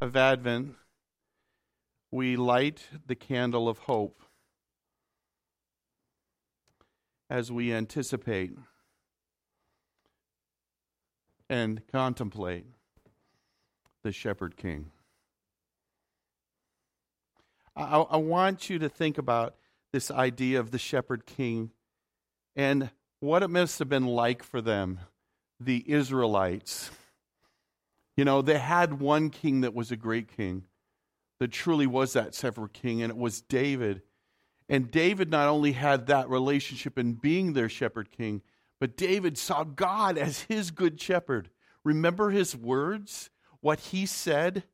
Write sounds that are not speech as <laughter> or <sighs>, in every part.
of Advent, we light the candle of hope as we anticipate and contemplate the Shepherd King. I, I, want you to think about this idea of the Shepherd King and what it must have been like for them, the Israelites. You know, they had one king that was a great king, that truly was that Shepherd King, and it was David. And David not only had that relationship in being their shepherd king, but David saw God as his good shepherd. Remember his words, what he said?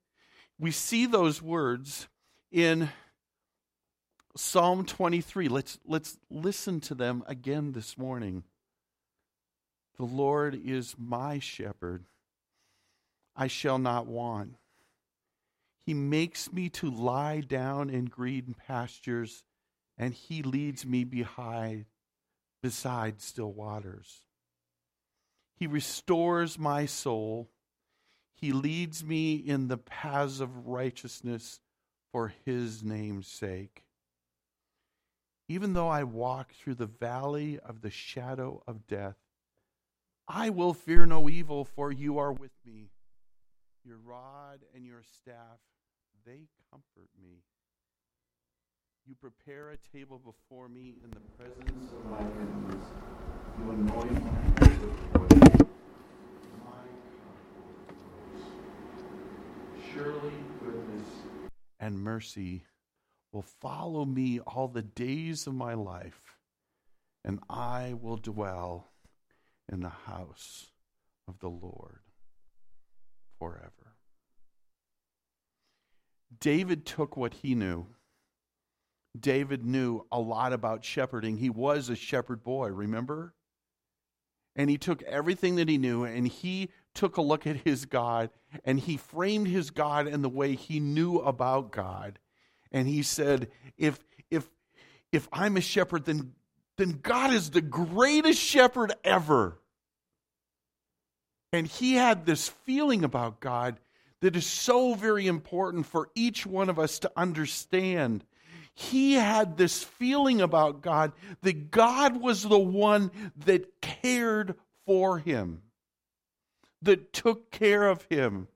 We see those words in Psalm 23. Let's, let's listen to them again this morning. The Lord is my shepherd, I shall not want. He makes me to lie down in green pastures and he leads me behind beside still waters. He restores my soul. He leads me in the paths of righteousness for his name's sake. Even though I walk through the valley of the shadow of death, I will fear no evil, for you are with me. Your rod and your staff, they comfort me. You prepare a table before me in the presence of my enemies. You anoint my head with oil. Surely goodness and mercy will follow me all the days of my life, and I will dwell in the house of the Lord forever. David took what he knew David knew a lot about shepherding. He was a shepherd boy, remember? And he took everything that he knew and he took a look at his God and he framed his God in the way he knew about God. And he said, if if if I'm a shepherd, then then God is the greatest shepherd ever. And he had this feeling about God that is so very important for each one of us to understand. He had this feeling about God that God was the one that cared for him, that took care of him,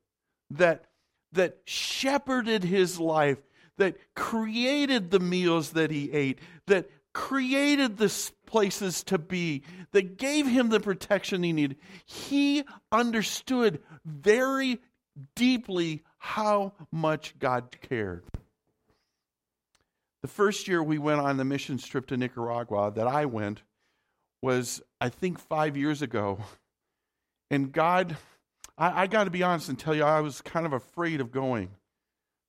that, that shepherded his life, that created the meals that he ate, that created the places to be, that gave him the protection he needed. He understood very deeply how much God cared. The first year we went on the mission trip to Nicaragua that I went was, I think, five years ago. And God, I, I got to be honest and tell you, I was kind of afraid of going.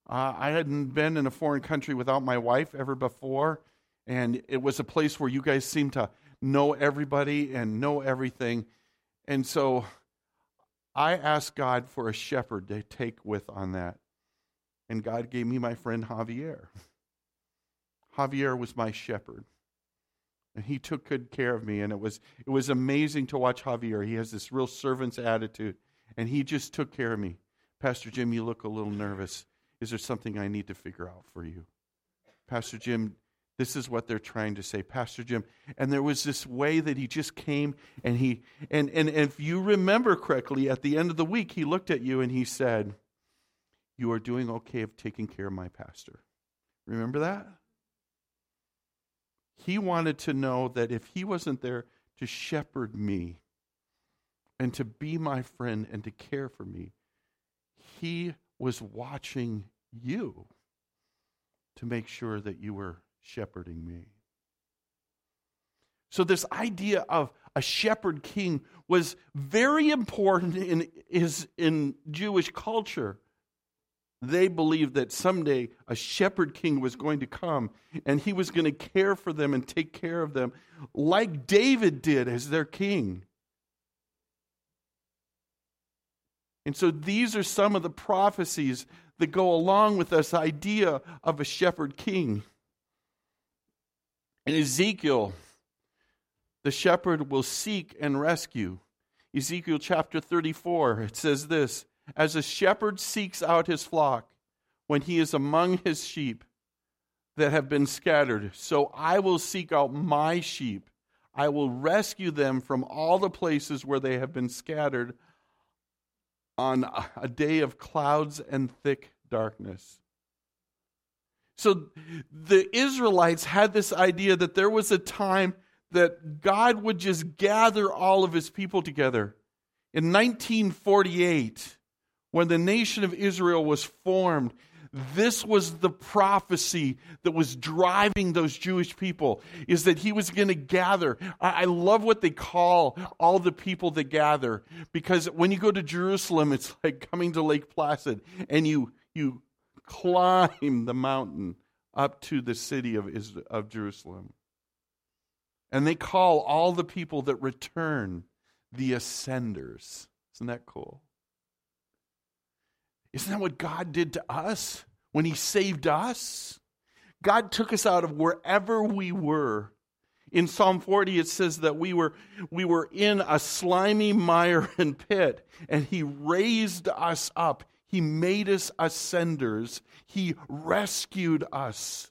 Uh, I hadn't been in a foreign country without my wife ever before. And it was a place where you guys seemed to know everybody and know everything. And so I asked God for a shepherd to take with on that. And God gave me my friend Javier. Javier was my shepherd. And he took good care of me. And it was, it was amazing to watch Javier. He has this real servant's attitude. And he just took care of me. Pastor Jim, you look a little nervous. Is there something I need to figure out for you? Pastor Jim, this is what they're trying to say. Pastor Jim. And there was this way that he just came and he, and, and, and if you remember correctly, at the end of the week, he looked at you and he said, You are doing okay of taking care of my pastor. Remember that? He wanted to know that if he wasn't there to shepherd me and to be my friend and to care for me, he was watching you to make sure that you were shepherding me. So, this idea of a shepherd king was very important in, his, in Jewish culture. They believed that someday a shepherd king was going to come and he was going to care for them and take care of them like David did as their king. And so these are some of the prophecies that go along with this idea of a shepherd king. In Ezekiel, the shepherd will seek and rescue. Ezekiel chapter 34, it says this as a shepherd seeks out his flock when he is among his sheep that have been scattered, so I will seek out my sheep. I will rescue them from all the places where they have been scattered on a day of clouds and thick darkness. So the Israelites had this idea that there was a time that God would just gather all of his people together. In 1948, when the nation of Israel was formed, this was the prophecy that was driving those Jewish people is that he was going to gather. I love what they call all the people that gather because when you go to Jerusalem, it's like coming to Lake Placid and you, you climb the mountain up to the city of, of Jerusalem. And they call all the people that return the ascenders. Isn't that cool? Isn't that what God did to us when He saved us? God took us out of wherever we were. In Psalm 40, it says that we were, we were in a slimy mire and pit, and He raised us up. He made us ascenders. He rescued us.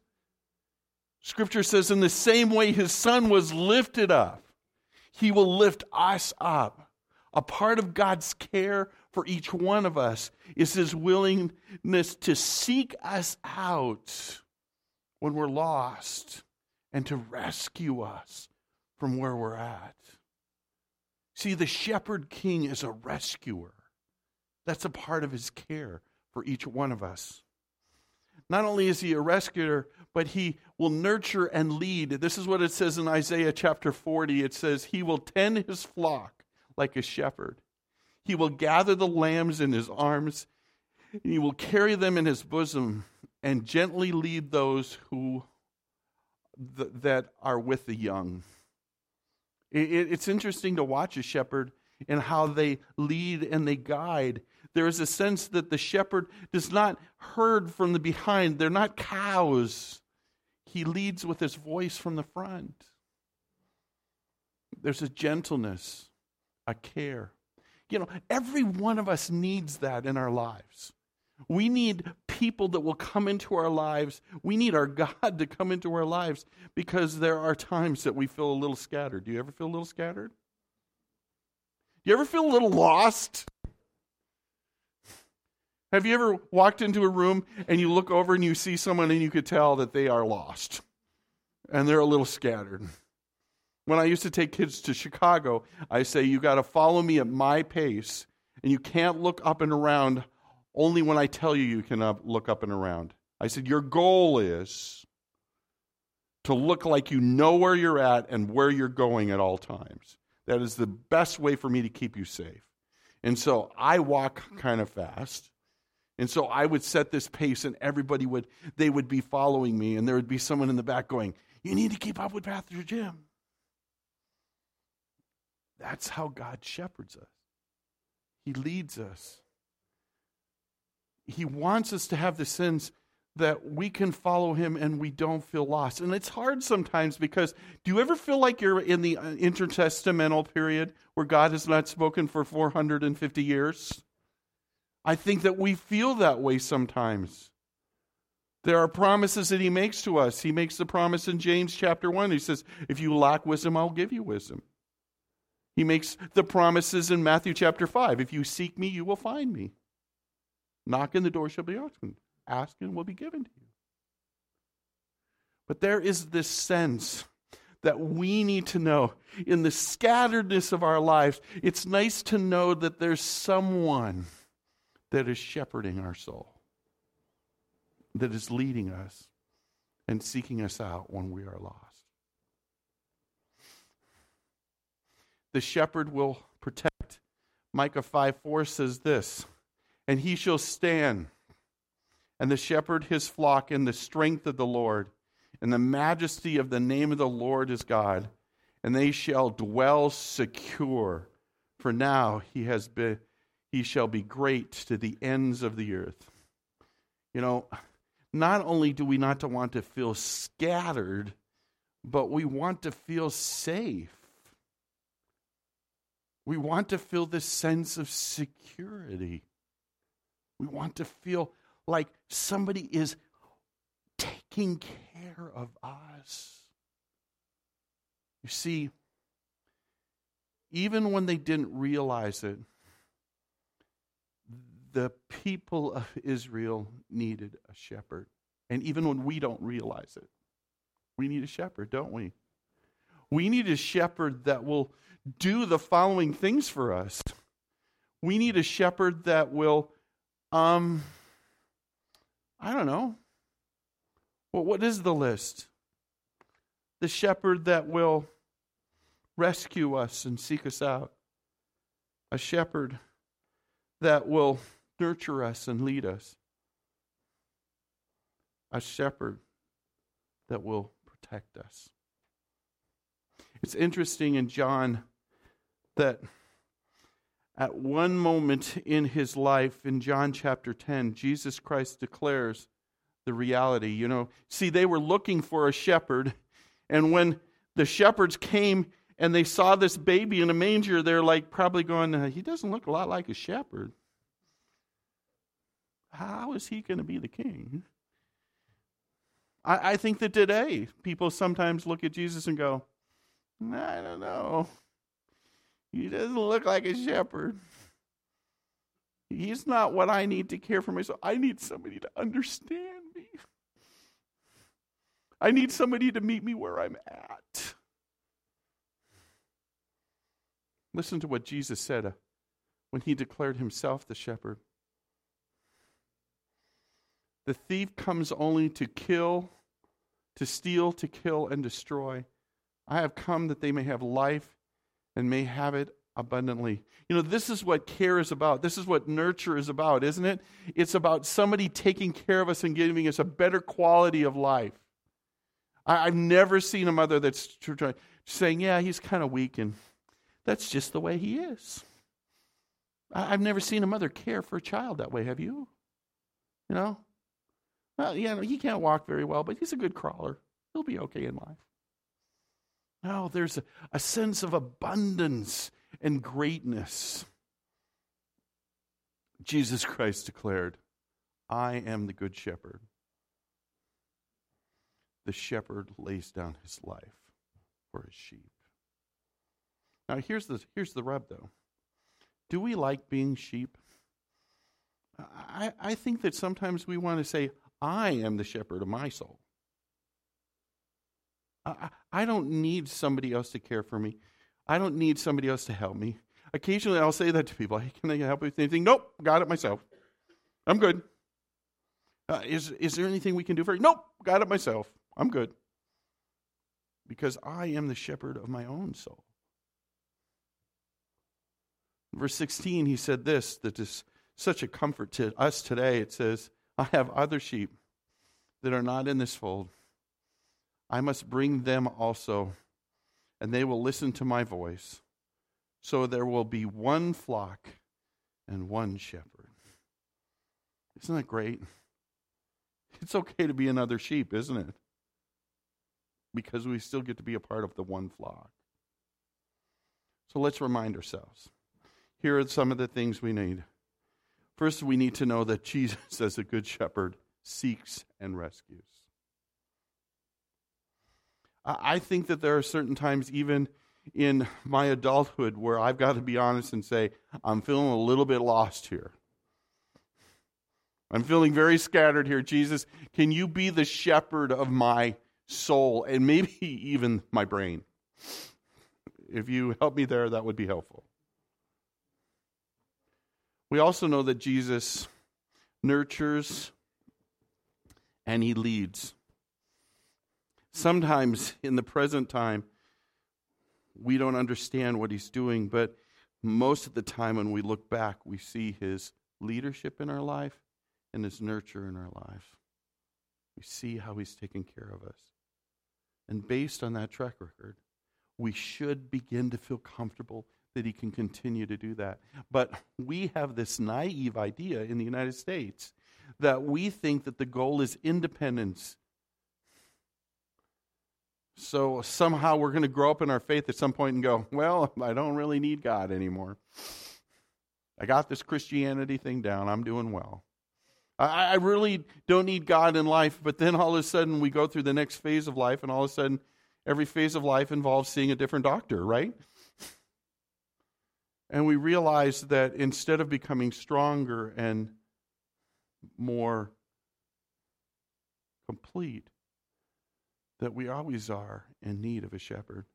Scripture says, in the same way His Son was lifted up, He will lift us up. A part of God's care for each one of us is his willingness to seek us out when we're lost and to rescue us from where we're at. See, the shepherd king is a rescuer. That's a part of his care for each one of us. Not only is he a rescuer, but he will nurture and lead. This is what it says in Isaiah chapter 40. It says, He will tend his flock like a shepherd. He will gather the lambs in his arms, and he will carry them in his bosom and gently lead those who th- that are with the young. It, it, it's interesting to watch a shepherd and how they lead and they guide. There is a sense that the shepherd does not herd from the behind. They're not cows. He leads with his voice from the front. There's a gentleness, a care. You know, every one of us needs that in our lives. We need people that will come into our lives. We need our <laughs> God to come into our lives because there are times that we feel a little scattered. Do you ever feel a little scattered? You ever feel a little lost? Have you ever walked into a room and you look over and you see someone and you could tell that they are lost and they're a little scattered? When I used to take kids to Chicago, I say, You got to follow me at my pace, and you can't look up and around only when I tell you you can look up and around. I said, Your goal is to look like you know where you're at and where you're going at all times. That is the best way for me to keep you safe. And so I walk kind of fast. And so I would set this pace and everybody would they would be following me and there would be someone in the back going, "You need to keep up with Pastor Jim." That's how God shepherds us. He leads us. He wants us to have the sense that we can follow him and we don't feel lost. And it's hard sometimes because do you ever feel like you're in the uh, intertestamental period where God has not spoken for 450 years? I think that we feel that way sometimes. There are promises that he makes to us. He makes the promise in James chapter 1. He says, If you lack wisdom, I'll give you wisdom. He makes the promises in Matthew chapter 5 If you seek me, you will find me. Knock and the door shall be opened. Ask and will be given to you. But there is this sense that we need to know in the scatteredness of our lives, it's nice to know that there's someone that is shepherding our soul, that is leading us and seeking us out when we are lost. the shepherd will protect. Micah 5 4 says this, and he shall stand, and the shepherd his flock in the strength of the Lord, and the majesty of the name of the Lord is God, and they shall dwell secure. For now he has been he shall be great to the ends of the earth. You know, not only do we not want to feel scattered, but we want to feel safe. We want to feel this sense of security. We want to feel like somebody is taking care of us. You see, even when they didn't realize it, the people of Israel needed a shepherd. And even when we don't realize it, we need a shepherd, don't we? We need a shepherd that will do the following things for us. We need a shepherd that will, um, I don't know. Well, what is the list? The shepherd that will rescue us and seek us out. A shepherd that will nurture us and lead us. A shepherd that will protect us. It's interesting in John that at one moment in his life, in John chapter 10, Jesus Christ declares the reality. You know, see, they were looking for a shepherd, and when the shepherds came and they saw this baby in a manger, they're like probably going, uh, He doesn't look a lot like a shepherd. How is he going to be the king? I, I think that today people sometimes look at Jesus and go, I don't know. He doesn't look like a shepherd. He's not what I need to care for myself. I need somebody to understand me. I need somebody to meet me where I'm at. Listen to what Jesus said uh, when he declared himself the shepherd. The thief comes only to kill, to steal, to kill, and destroy. I have come that they may have life and may have it abundantly. You know, this is what care is about. This is what nurture is about, isn't it? It's about somebody taking care of us and giving us a better quality of life. I, have never seen a mother that's saying, Yeah, he's kind of weak, and that's just the way he is. I, I've never seen a mother care for a child that way, have you? You know, well, yeah, he can't walk very well, but he's a good crawler. He'll be okay in life. No, there's a, a sense of abundance and greatness. Jesus Christ declared, I am the good shepherd. The shepherd lays down his life for his sheep. Now, here's the, here's the rub, though. Do we like being sheep? I, I think that sometimes we want to say, I am the shepherd of my soul. I, I don't need somebody else to care for me. I don't need somebody else to help me. Occasionally, I'll say that to people. Hey, can I help you with anything? Nope, got it myself. I'm good. Uh, is, is there anything we can do for you? Nope, got it myself. I'm good. Because I am the shepherd of my own soul. Verse 16, he said this that is such a comfort to us today. It says, I have other sheep that are not in this fold. I must bring them also, and they will listen to my voice. So there will be one flock and one shepherd. Isn't that great? It's okay to be another sheep, isn't it? Because we still get to be a part of the one flock. So let's remind ourselves. Here are some of the things we need. First, we need to know that Jesus, <laughs> as a good shepherd, seeks and rescues. I think that there are certain times, even in my adulthood, where I've got to be honest and say, I'm feeling a little bit lost here. I'm feeling very scattered here. Jesus, can you be the shepherd of my soul and maybe <laughs> even my brain? If you help me there, that would be helpful. We also know that Jesus nurtures and he leads. Sometimes in the present time, we don't understand what he's doing, but most of the time when we look back, we see his leadership in our life and his nurture in our life. We see how he's taken care of us. And based on that track record, we should begin to feel comfortable that he can continue to do that. But we have this naive idea in the United States that we think that the goal is independence. So somehow we're going to grow up in our faith at some point and go, well, I don't really need God anymore. I got this Christianity thing down. I'm doing well. I, I really don't need God in life, but then all of a sudden we go through the next phase of life, and all of a sudden every phase of life involves seeing a different doctor, right? And we realize that instead of becoming stronger and more complete, that we always are in need of a shepherd.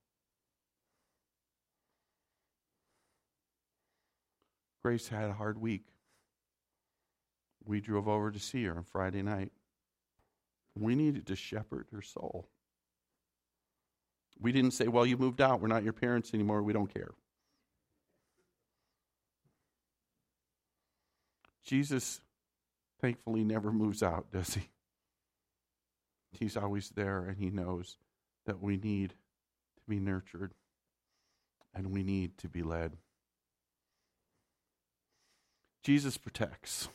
Grace had a hard week. We drove over to see her on Friday night. We needed to shepherd her soul. We didn't say, Well, you moved out. We're not your parents anymore. We don't care. Jesus, thankfully, never moves out, does he? He's always there, and he knows that we need to be nurtured and we need to be led. Jesus protects.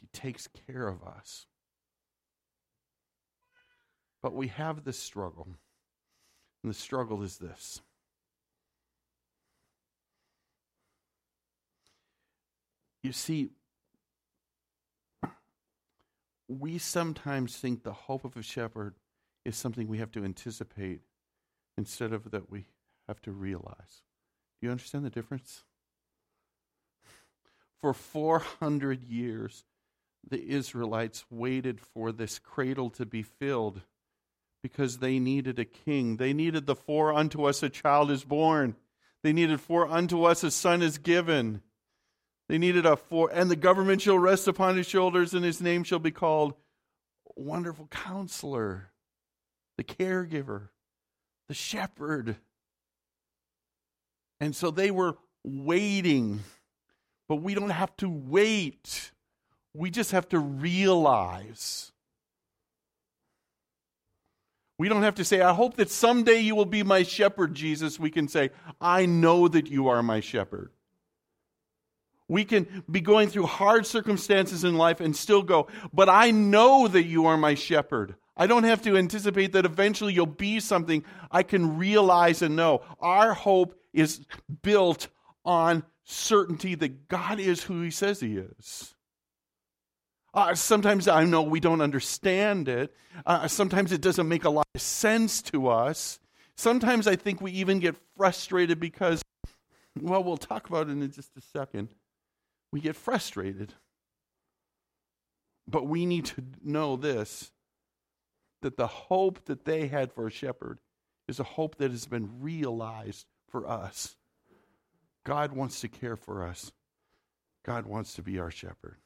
He takes care of us. But we have this struggle. And the struggle is this You see, we sometimes think the hope of a shepherd is something we have to anticipate instead of that we have to realize. Do you understand the difference? For 400 years, the Israelites waited for this cradle to be filled because they needed a king. They needed the for unto us a child is born. They needed for unto us a son is given. They needed a for and the government shall rest upon his shoulders and his name shall be called wonderful counselor, the caregiver, the shepherd. And so they were waiting. But we don't have to wait. We just have to realize. We don't have to say, I hope that someday you will be my shepherd, Jesus. We can say, I know that you are my shepherd. We can be going through hard circumstances in life and still go, but I know that you are my shepherd. I don't have to anticipate that eventually you'll be something I can realize and know. Our hope is built on certainty that God is who He says He is. Uh, sometimes I know we don't understand it. Uh, sometimes it doesn't make a lot of sense to us. Sometimes I think we even get frustrated because, well, we'll talk about it in just a second. We get frustrated. But we need to know this that the hope that they had for a shepherd is a hope that has been realized for us. God wants to care for us, God wants to be our shepherd.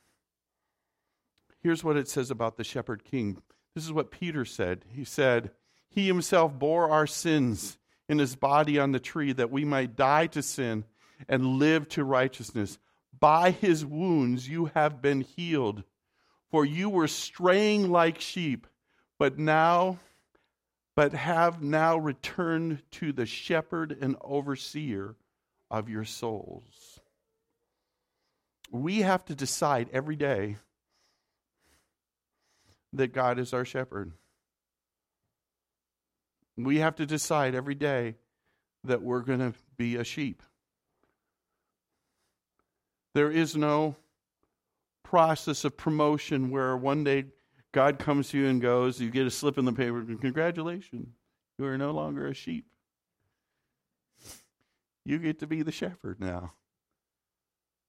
Here's what it says about the shepherd king. This is what Peter said. He said, He himself bore our sins in his body on the tree that we might die to sin and live to righteousness. By his wounds you have been healed. For you were straying like sheep, but now but have now returned to the shepherd and overseer of your souls. We have to decide every day that God is our shepherd. We have to decide every day that we're going to be a sheep. There is no process of promotion where one day God comes to you and goes, you get a slip in the paper, and congratulations, you are no longer a sheep. You get to be the shepherd now.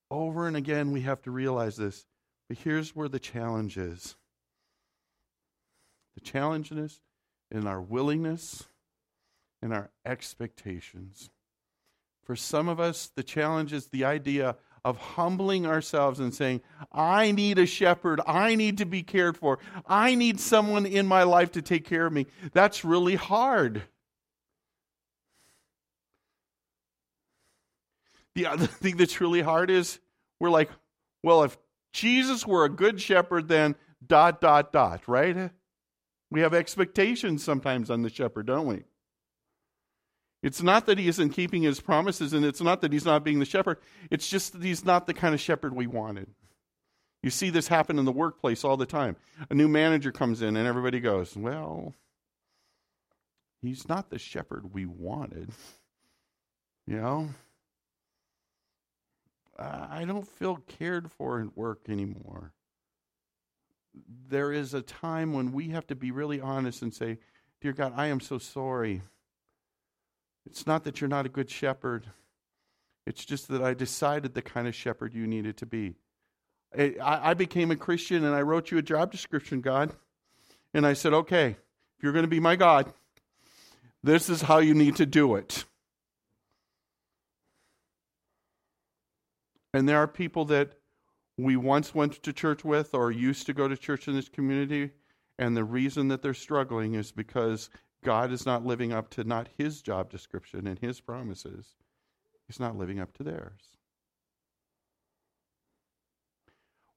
Over and again, we have to realize this. But here's where the challenge is the challenge is in our willingness and our expectations. For some of us, the challenge is the idea of humbling ourselves and saying, I need a shepherd. I need to be cared for. I need someone in my life to take care of me. That's really hard. The other <laughs> thing that's really hard is we're like, well, if Jesus were a good shepherd, then dot, dot, dot, right? We have expectations sometimes on the shepherd, don't we? It's not that he isn't keeping his promises, and it's not that he's not being the shepherd. It's just that he's not the kind of shepherd we wanted. You see this happen in the workplace all the time. A new manager comes in, and everybody goes, Well, he's not the shepherd we wanted. You know? I don't feel cared for at work anymore. There is a time when we have to be really honest and say, Dear God, I am so sorry. It's not that you're not a good shepherd, it's just that I decided the kind of shepherd you needed to be. I, I became a Christian and I wrote you a job description, God. And I said, okay, if you're going to be my God, this is how you need to do it. And there are people that we once went to church with or used to go to church in this community, and the reason that they're struggling is because God is not living up to not his job description and his promises. He's not living up to theirs.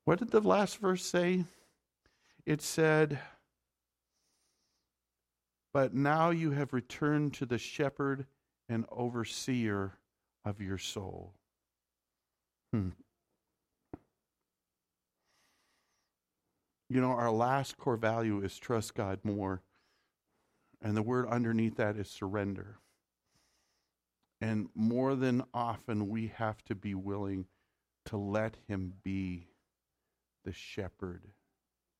What did the last verse say? It said, But now you have returned to the shepherd and overseer of your soul. Hmm. You know, our last core value is trust God more. And the word underneath that is surrender. And more than often, we have to be willing to let Him be the shepherd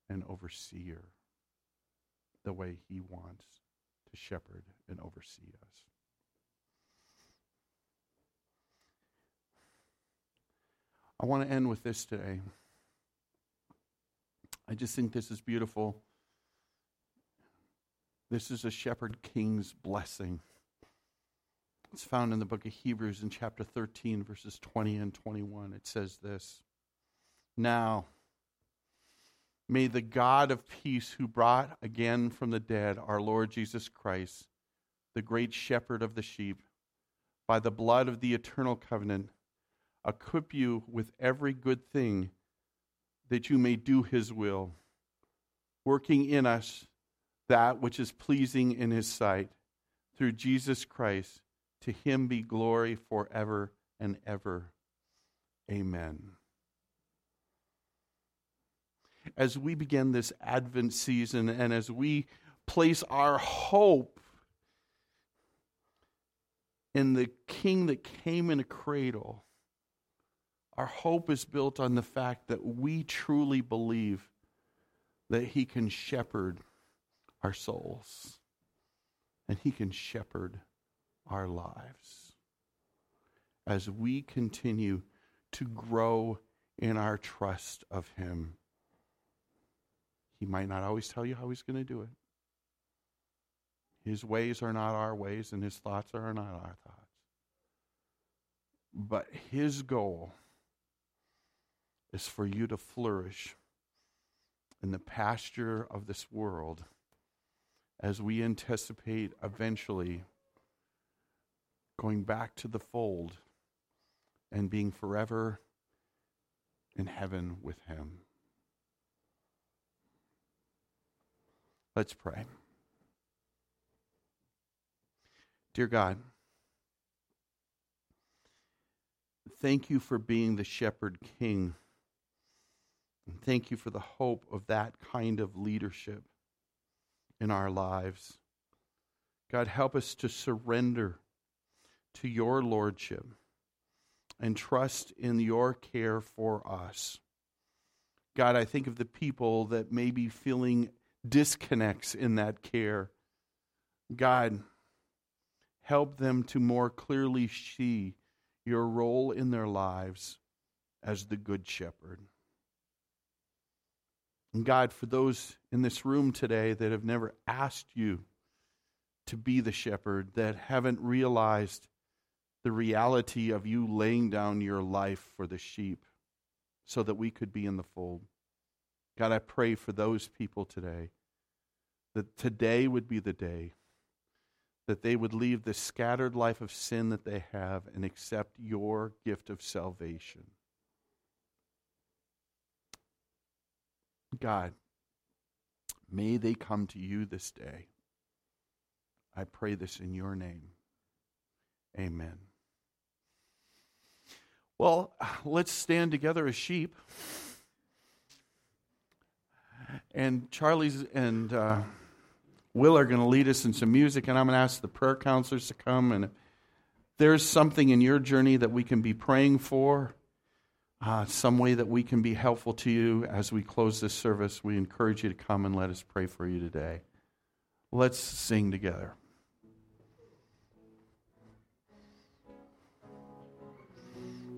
and overseer the way He wants to shepherd and oversee us. I want to end with this today. I just think this is beautiful. This is a shepherd king's blessing. It's found in the book of Hebrews in chapter 13, verses 20 and 21. It says this Now, may the God of peace, who brought again from the dead our Lord Jesus Christ, the great shepherd of the sheep, by the blood of the eternal covenant, equip you with every good thing that you may do his will, working in us that which is pleasing in his sight. Through Jesus Christ, to him be glory forever and ever. Amen. As we begin this Advent season and as we place our hope in the King that came in a cradle, our hope is built on the fact that we truly believe that He can shepherd our souls and He can shepherd our lives as we continue to grow in our trust of Him. He might not always tell you how He's going to do it. His ways are not our ways, and His thoughts are not our thoughts. But His goal is for you to flourish in the pasture of this world as we anticipate eventually going back to the fold and being forever in heaven with Him. Let's pray. Dear God, thank you for being the shepherd king and thank you for the hope of that kind of leadership in our lives. God, help us to surrender to your lordship and trust in your care for us. God, I think of the people that may be feeling disconnects in that care. God, help them to more clearly see your role in their lives as the Good Shepherd. And God, for those in this room today that have never asked you to be the shepherd, that haven't realized the reality of you laying down your life for the sheep so that we could be in the fold. God, I pray for those people today that today would be the day that they would leave the scattered life of sin that they have and accept your gift of salvation. God, may they come to you this day. I pray this in your name. Amen. Well, <sighs> let's stand together as sheep. And Charlie's and uh, Will are going to lead us in some music, and I'm going to ask the prayer counselors to come. And if there's something in your journey that we can be praying for, uh, some way that we can be helpful to you as we close this service, we encourage you to come and let us pray for you today. Let's sing together.